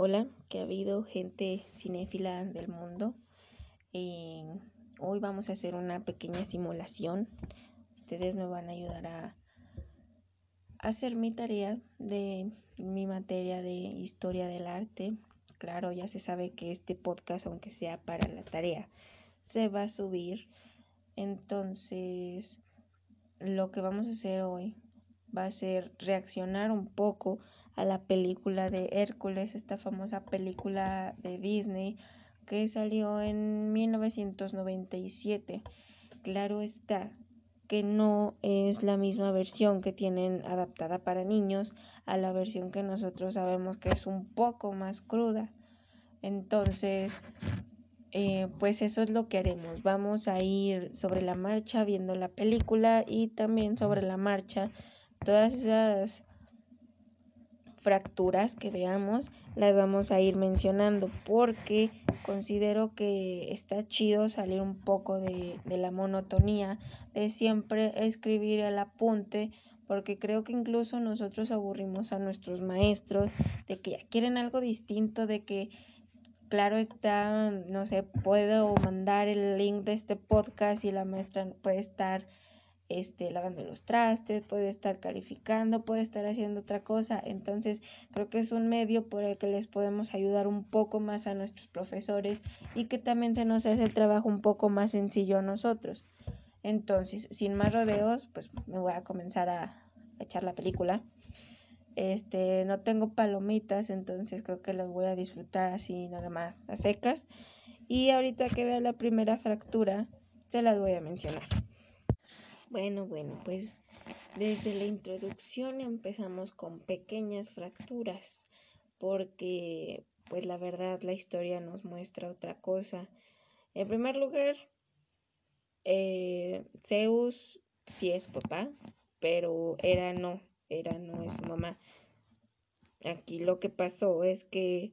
Hola, que ha habido gente cinéfila del mundo. Eh, hoy vamos a hacer una pequeña simulación. Ustedes me van a ayudar a hacer mi tarea de mi materia de historia del arte. Claro, ya se sabe que este podcast, aunque sea para la tarea, se va a subir. Entonces, lo que vamos a hacer hoy va a ser reaccionar un poco a la película de Hércules, esta famosa película de Disney que salió en 1997. Claro está que no es la misma versión que tienen adaptada para niños a la versión que nosotros sabemos que es un poco más cruda. Entonces, eh, pues eso es lo que haremos. Vamos a ir sobre la marcha viendo la película y también sobre la marcha todas esas fracturas que veamos las vamos a ir mencionando porque considero que está chido salir un poco de, de la monotonía de siempre escribir el apunte porque creo que incluso nosotros aburrimos a nuestros maestros de que quieren algo distinto, de que claro está, no sé, puedo mandar el link de este podcast y la maestra puede estar este, lavando los trastes, puede estar calificando, puede estar haciendo otra cosa. Entonces, creo que es un medio por el que les podemos ayudar un poco más a nuestros profesores y que también se nos hace el trabajo un poco más sencillo a nosotros. Entonces, sin más rodeos, pues me voy a comenzar a, echar la película. Este, no tengo palomitas, entonces creo que las voy a disfrutar así nada más a secas. Y ahorita que vea la primera fractura, se las voy a mencionar. Bueno, bueno, pues desde la introducción empezamos con pequeñas fracturas, porque pues la verdad la historia nos muestra otra cosa. En primer lugar, eh, Zeus sí es papá, pero era no, era no es su mamá. Aquí lo que pasó es que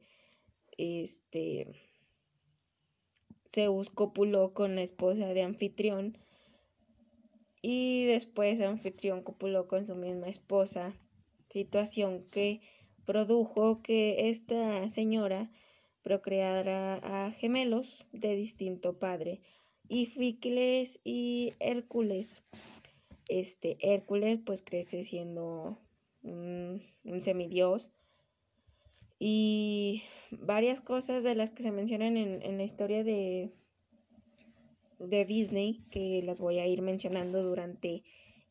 este Zeus copuló con la esposa de Anfitrión y después anfitrión copuló con su misma esposa, situación que produjo que esta señora procreara a gemelos de distinto padre, Ificles y Hércules. Este Hércules pues crece siendo un, semidios y varias cosas de las que se mencionan en la historia de, de Disney que las voy a ir mencionando durante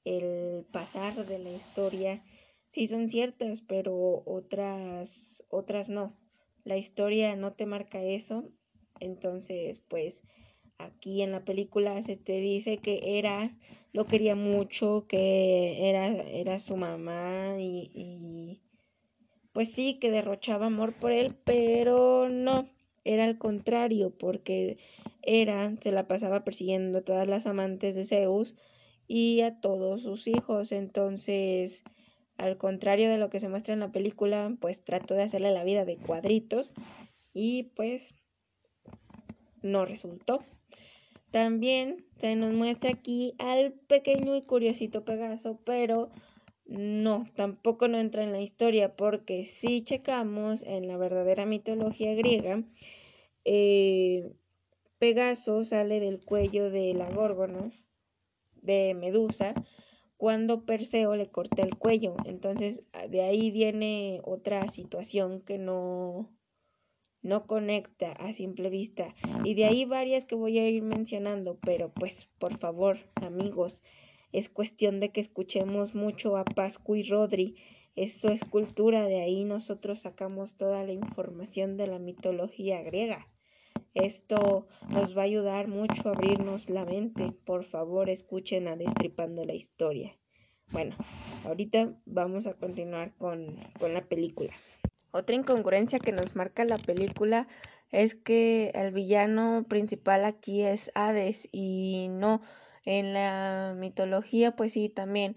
el pasar de la historia. Sí son ciertas pero otras otras no. La historia no te marca eso. Entonces pues aquí en la película se te dice que era lo quería mucho que era era su mamá y, y pues sí que derrochaba amor por él pero no era al contrario porque Hera se la pasaba persiguiendo a todas las amantes de Zeus y a todos sus hijos. Entonces, al contrario de lo que se muestra en la película, pues trató de hacerle la vida de cuadritos y pues no resultó. También se nos muestra aquí al pequeño y curiosito Pegaso, pero no, tampoco no entra en la historia porque si checamos en la verdadera mitología griega, eh, Pegaso sale del cuello de la Górgona, de Medusa, cuando Perseo le corta el cuello. Entonces, de ahí viene otra situación que no, no conecta a simple vista. Y de ahí varias que voy a ir mencionando, pero pues, por favor, amigos, es cuestión de que escuchemos mucho a Pascu y Rodri. Eso es cultura, de ahí nosotros sacamos toda la información de la mitología griega. Esto nos va a ayudar mucho a abrirnos la mente. Por favor, escuchen a Destripando la Historia. Bueno, ahorita vamos a continuar con, con la película. Otra incongruencia que nos marca la película es que el villano principal aquí es Hades y no en la mitología pues sí también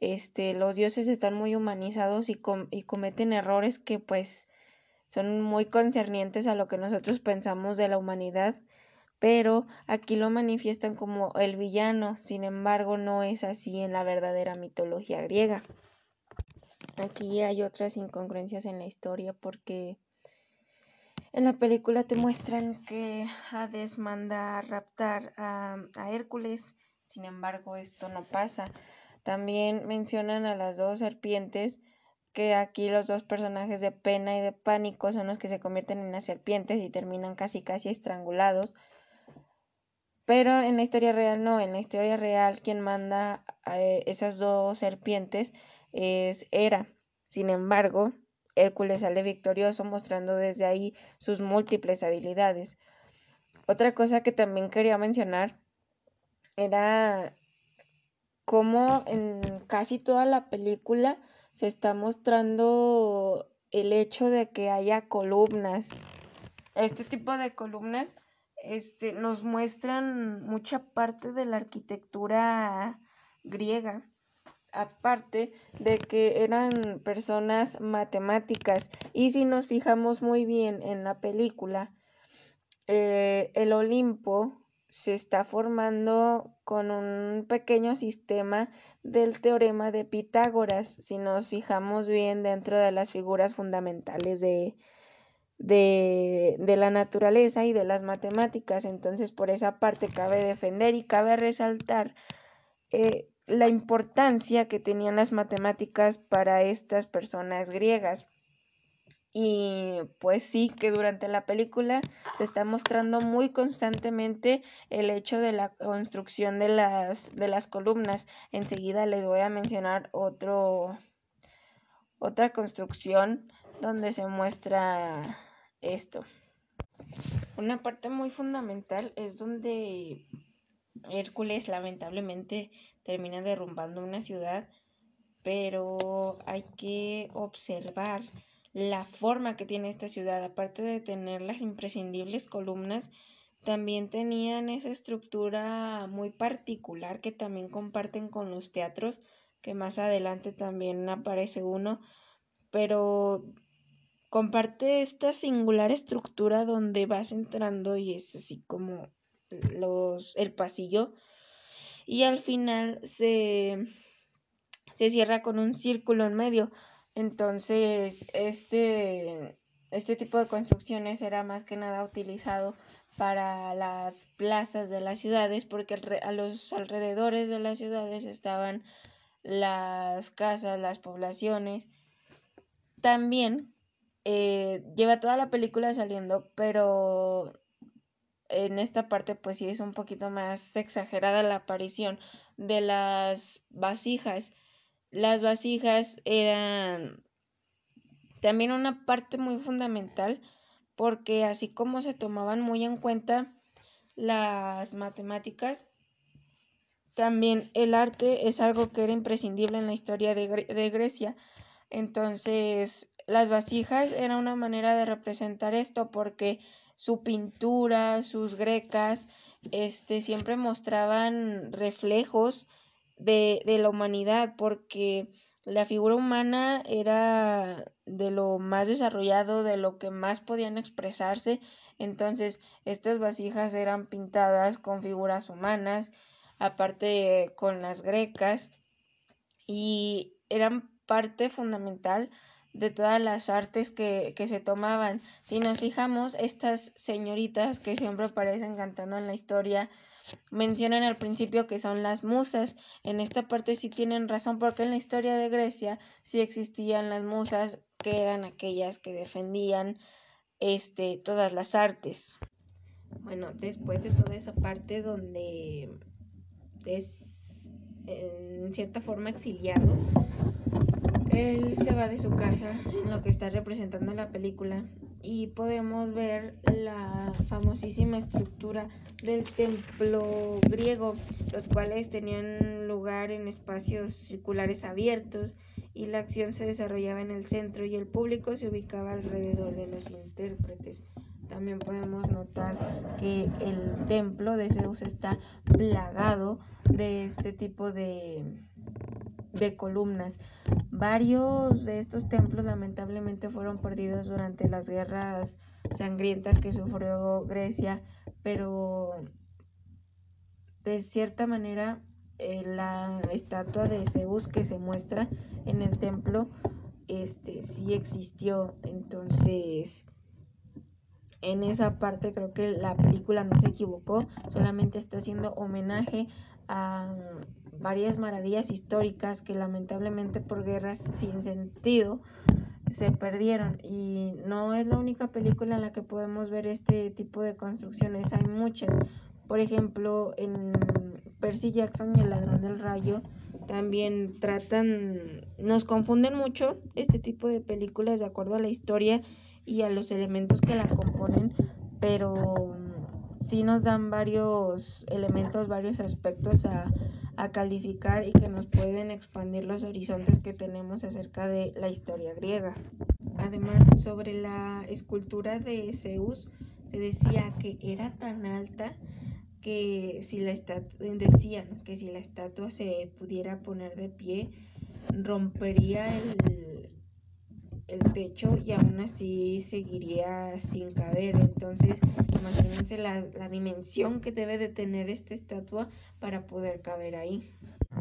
este los dioses están muy humanizados y, y cometen errores que pues son muy concernientes a lo que nosotros pensamos de la humanidad, pero aquí lo manifiestan como el villano, sin embargo no es así en la verdadera mitología griega. Aquí hay otras incongruencias en la historia porque En la película te muestran que Hades manda a raptar a, a Hércules, sin embargo esto no pasa. También mencionan a las dos serpientes, que aquí los dos personajes de pena y de pánico son los que se convierten en las serpientes y terminan casi casi estrangulados. Pero en la historia real no, en la historia real quien manda a eh, esas dos serpientes es Hera. Sin embargo, Hércules sale victorioso mostrando desde ahí sus múltiples habilidades. Otra cosa que también quería mencionar era cómo en casi toda la película se está mostrando el hecho de que haya columnas. Este tipo de columnas este, nos muestran mucha parte de la arquitectura griega aparte de que eran personas matemáticas y si nos fijamos muy bien en la película eh, el Olimpo se está formando con un pequeño sistema del teorema de Pitágoras si nos fijamos bien dentro de las figuras fundamentales de, de, la naturaleza y de las matemáticas. Entonces, por esa parte cabe defender y cabe resaltar eh, la importancia que tenían las matemáticas para estas personas griegas. Y pues sí, que durante la película se está mostrando muy constantemente el hecho de la construcción de las, de las columnas. Enseguida les voy a mencionar otro, otra construcción donde se muestra esto. Una parte muy fundamental es donde Hércules lamentablemente termina derrumbando una ciudad, pero hay que observar la forma que tiene esta ciudad, aparte de tener las imprescindibles columnas, también tenían esa estructura muy particular que también comparten con los teatros, que más adelante también aparece uno, pero comparte esta singular estructura donde vas entrando y es así como los, el pasillo y al final se, se cierra con un círculo en medio. Entonces, este, este tipo de construcciones era más que nada utilizado para las plazas de las ciudades porque a los alrededores de las ciudades estaban las casas, las poblaciones. También eh, lleva toda la película saliendo, pero en esta parte pues sí es un poquito más exagerada la aparición de las vasijas. Las vasijas eran también una parte muy fundamental porque así como se tomaban muy en cuenta las matemáticas, también el arte es algo que era imprescindible en la historia de, de Grecia. Entonces, las vasijas era una manera de representar esto porque su pintura, sus grecas, este, siempre mostraban reflejos de, de la humanidad, porque la figura humana era de lo más desarrollado, de lo que más podían expresarse. Entonces, estas vasijas eran pintadas con figuras humanas, aparte con las grecas, y eran parte fundamental de todas las artes que, que se tomaban. Si nos fijamos, estas señoritas que siempre aparecen cantando en la historia, mencionan al principio que son las musas. En esta parte sí tienen razón porque en la historia de Grecia sí existían las musas que eran aquellas que defendían este todas las artes. Bueno, después de toda esa parte donde es en cierta forma exiliado, él se va de su casa en lo que está representando la película y podemos ver la famosísima estructura del templo griego, los cuales tenían lugar en espacios circulares abiertos y la acción se desarrollaba en el centro y el público se ubicaba alrededor de los intérpretes. También podemos notar que el templo de Zeus está plagado de este tipo de de columnas. Varios de estos templos lamentablemente fueron perdidos durante las guerras sangrientas que sufrió Grecia, pero de cierta manera eh, la estatua de Zeus que se muestra en el templo este sí existió entonces en esa parte creo que la película no se equivocó, solamente está haciendo homenaje a varias maravillas históricas que lamentablemente por guerras sin sentido se perdieron y no es la única película en la que podemos ver este tipo de construcciones, hay muchas. Por ejemplo, en Percy Jackson y el ladrón del rayo también tratan, nos confunden mucho este tipo de películas de acuerdo a la historia y a los elementos que la componen, pero sí nos dan varios elementos, varios aspectos a, a calificar y que nos pueden expandir los horizontes que tenemos acerca de la historia griega. Además, sobre la escultura de Zeus, se decía que era tan alta que si la decían que si la estatua se pudiera poner de pie, rompería el, techo y aún así seguiría sin caber. Entonces, imagínense la, la, dimensión que debe de tener esta estatua para poder caber ahí.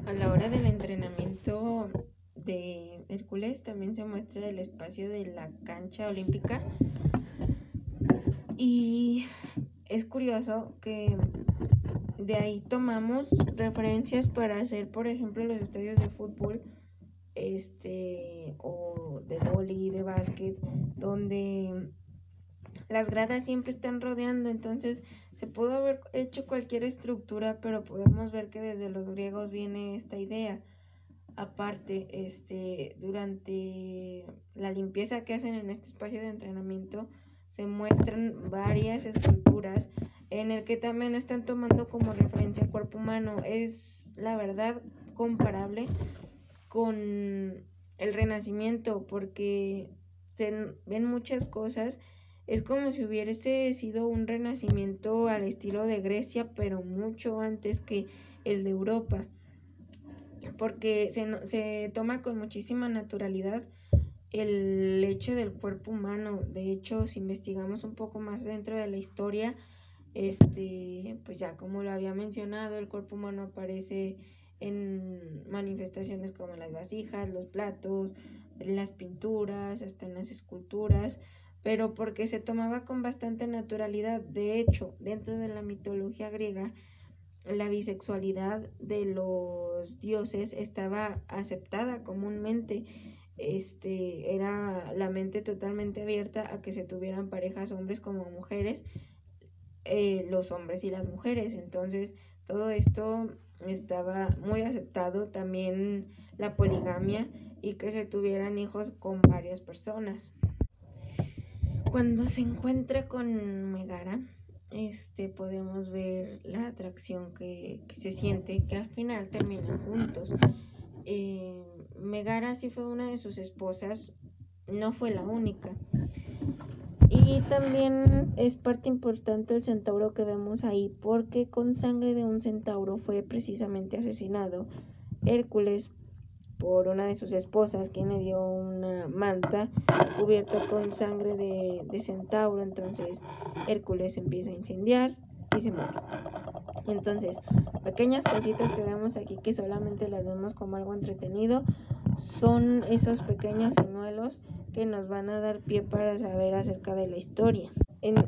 A la hora del entrenamiento de Hércules también se muestra el espacio de la cancha olímpica. Y es curioso que de ahí tomamos referencias para hacer, por ejemplo, los estadios de fútbol este o de boli, de básquet, donde las gradas siempre están rodeando, entonces se pudo haber hecho cualquier estructura, pero podemos ver que desde los griegos viene esta idea. Aparte, este, durante la limpieza que hacen en este espacio de entrenamiento, se muestran varias esculturas en el que también están tomando como referencia el cuerpo humano. Es la verdad comparable con el renacimiento porque se ven muchas cosas. Es como si hubiese sido un renacimiento al estilo de Grecia, pero mucho antes que el de Europa, porque se, se toma con muchísima naturalidad el hecho del cuerpo humano. De hecho, si investigamos un poco más dentro de la historia, este, pues ya como lo había mencionado, el cuerpo humano aparece en manifestaciones como las vasijas, los platos, las pinturas, hasta en las esculturas, pero porque se tomaba con bastante naturalidad. De hecho, dentro de la mitología griega, la bisexualidad de los dioses estaba aceptada comúnmente. Este era la mente totalmente abierta a que se tuvieran parejas hombres como mujeres, eh, los hombres y las mujeres. Entonces, todo esto estaba muy aceptado también la poligamia y que se tuvieran hijos con varias personas. Cuando se encuentra con Megara, este podemos ver la atracción que, se siente, que al final terminan juntos. Eh, Megara sí fue una de sus esposas, no fue la única. Y también es parte importante el centauro que vemos ahí, porque con sangre de un centauro fue precisamente asesinado Hércules por una de sus esposas, quien le dio una manta cubierta con sangre de, de centauro. Entonces Hércules empieza a incendiar y se muere. Entonces, pequeñas cositas que vemos aquí que solamente las vemos como algo entretenido, son esos pequeños señuelos que nos van a dar pie para saber acerca de la historia.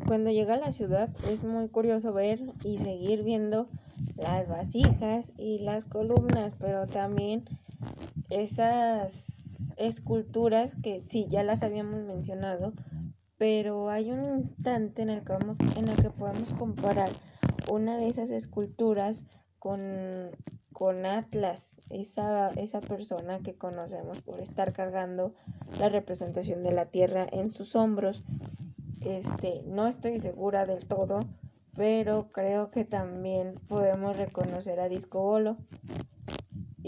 cuando llega a la ciudad es muy curioso ver y seguir viendo las vasijas y las columnas, pero también esas esculturas que sí, ya las habíamos mencionado, pero hay un instante en el que, vamos, en el que podemos comparar una de esas esculturas con, con Atlas, esa, esa persona que conocemos por estar cargando la representación de la Tierra en sus hombros. Este, no estoy segura del todo, pero creo que también podemos reconocer a Disco Bolo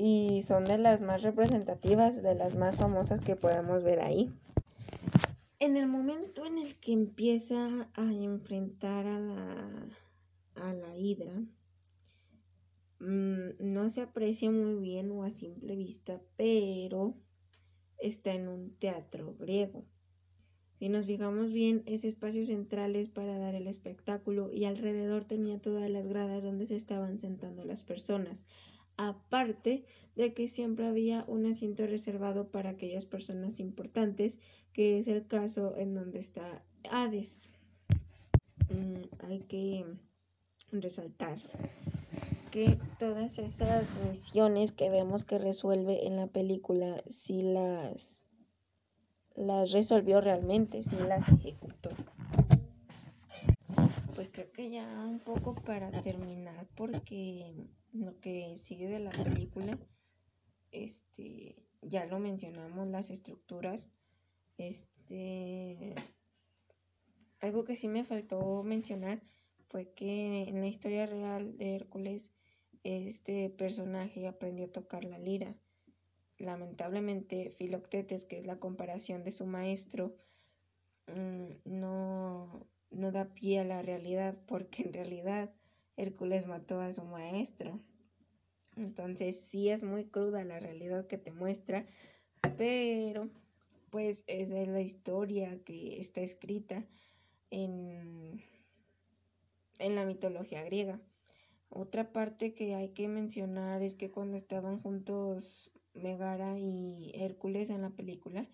y son de las más representativas, de las más famosas que podemos ver ahí. En el momento en el que empieza a enfrentar a la, a la hidra, mm, no se aprecia muy bien o a simple vista, pero está en un teatro griego. Si nos fijamos bien, ese espacio central es para dar el espectáculo y alrededor tenía todas las gradas donde se estaban sentando las personas aparte de que siempre había un asiento reservado para aquellas personas importantes, que es el caso en donde está Hades. mm, hay que resaltar que todas esas misiones que vemos que resuelve en la película sí las las resolvió realmente, sí las ejecutó. Pues creo que ya un poco para terminar porque lo que sigue de la película este ya lo mencionamos las estructuras este algo que sí me faltó mencionar fue que en la historia real de Hércules este personaje aprendió a tocar la lira. Lamentablemente, Filoctetes, que es la comparación de su maestro, mm, no, no da pie a la realidad, porque en realidad Hércules mató a su maestro. Entonces sí es muy cruda la realidad que te muestra, pero pues esa es la historia que está escrita en, en la mitología griega. Otra parte que hay que mencionar es que cuando estaban juntos Megara y Hércules en la película,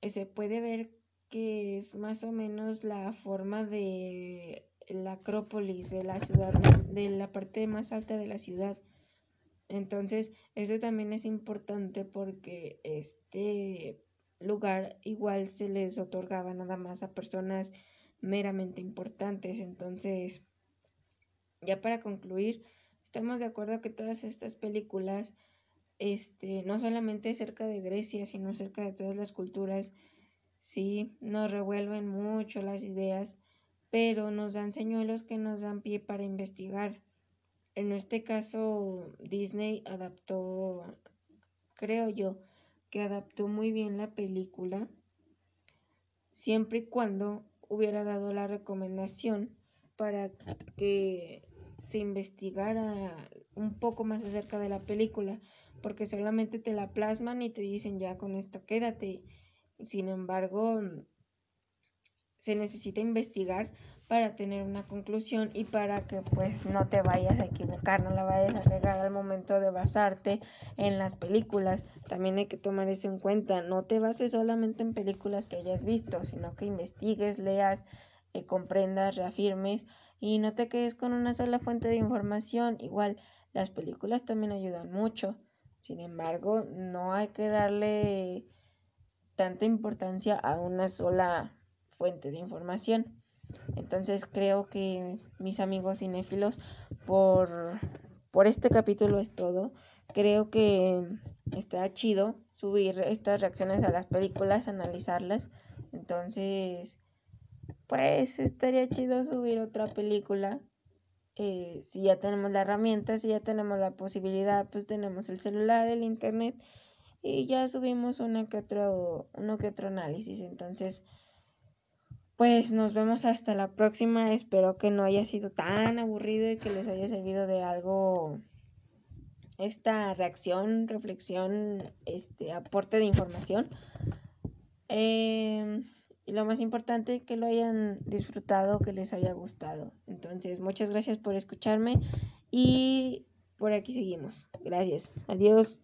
eh, se puede ver que es más o menos la forma de la Acrópolis de la ciudad, de la parte más alta de la ciudad. Entonces, eso también es importante porque este lugar igual se les otorgaba nada más a personas meramente importantes. Entonces, ya para concluir, estamos de acuerdo que todas estas películas, este, no solamente cerca de Grecia, sino cerca de todas las culturas, sí, nos revuelven mucho las ideas, pero nos dan señuelos que nos dan pie para investigar. En este caso, Disney adaptó, creo yo, que adaptó muy bien la película, siempre y cuando hubiera dado la recomendación para que se investigara un poco más acerca de la película, porque solamente te la plasman y te dicen ya con esto quédate. Sin embargo, se necesita investigar para tener una conclusión y para que pues no te vayas a equivocar, no la vayas a regar al momento de basarte en las películas. También hay que tomar eso en cuenta, no te bases solamente en películas que hayas visto, sino que investigues, leas, eh, comprendas, reafirmes y no te quedes con una sola fuente de información. Igual, las películas también ayudan mucho. Sin embargo, no hay que darle tanta importancia a una sola fuente de información. Entonces creo que mis amigos cinéfilos, por, por este capítulo es todo. Creo que está chido subir estas reacciones a las películas, analizarlas. Entonces, pues estaría chido subir otra película. Eh, si ya tenemos la herramienta, si ya tenemos la posibilidad, pues tenemos el celular, el internet y ya subimos uno que uno que otro análisis. Entonces, pues nos vemos hasta la próxima. Espero que no haya sido tan aburrido y que les haya servido de algo esta reacción, reflexión, este aporte de información. Eh, y lo más importante, que lo hayan disfrutado, que les haya gustado. Entonces, muchas gracias por escucharme y por aquí seguimos. Gracias. Adiós.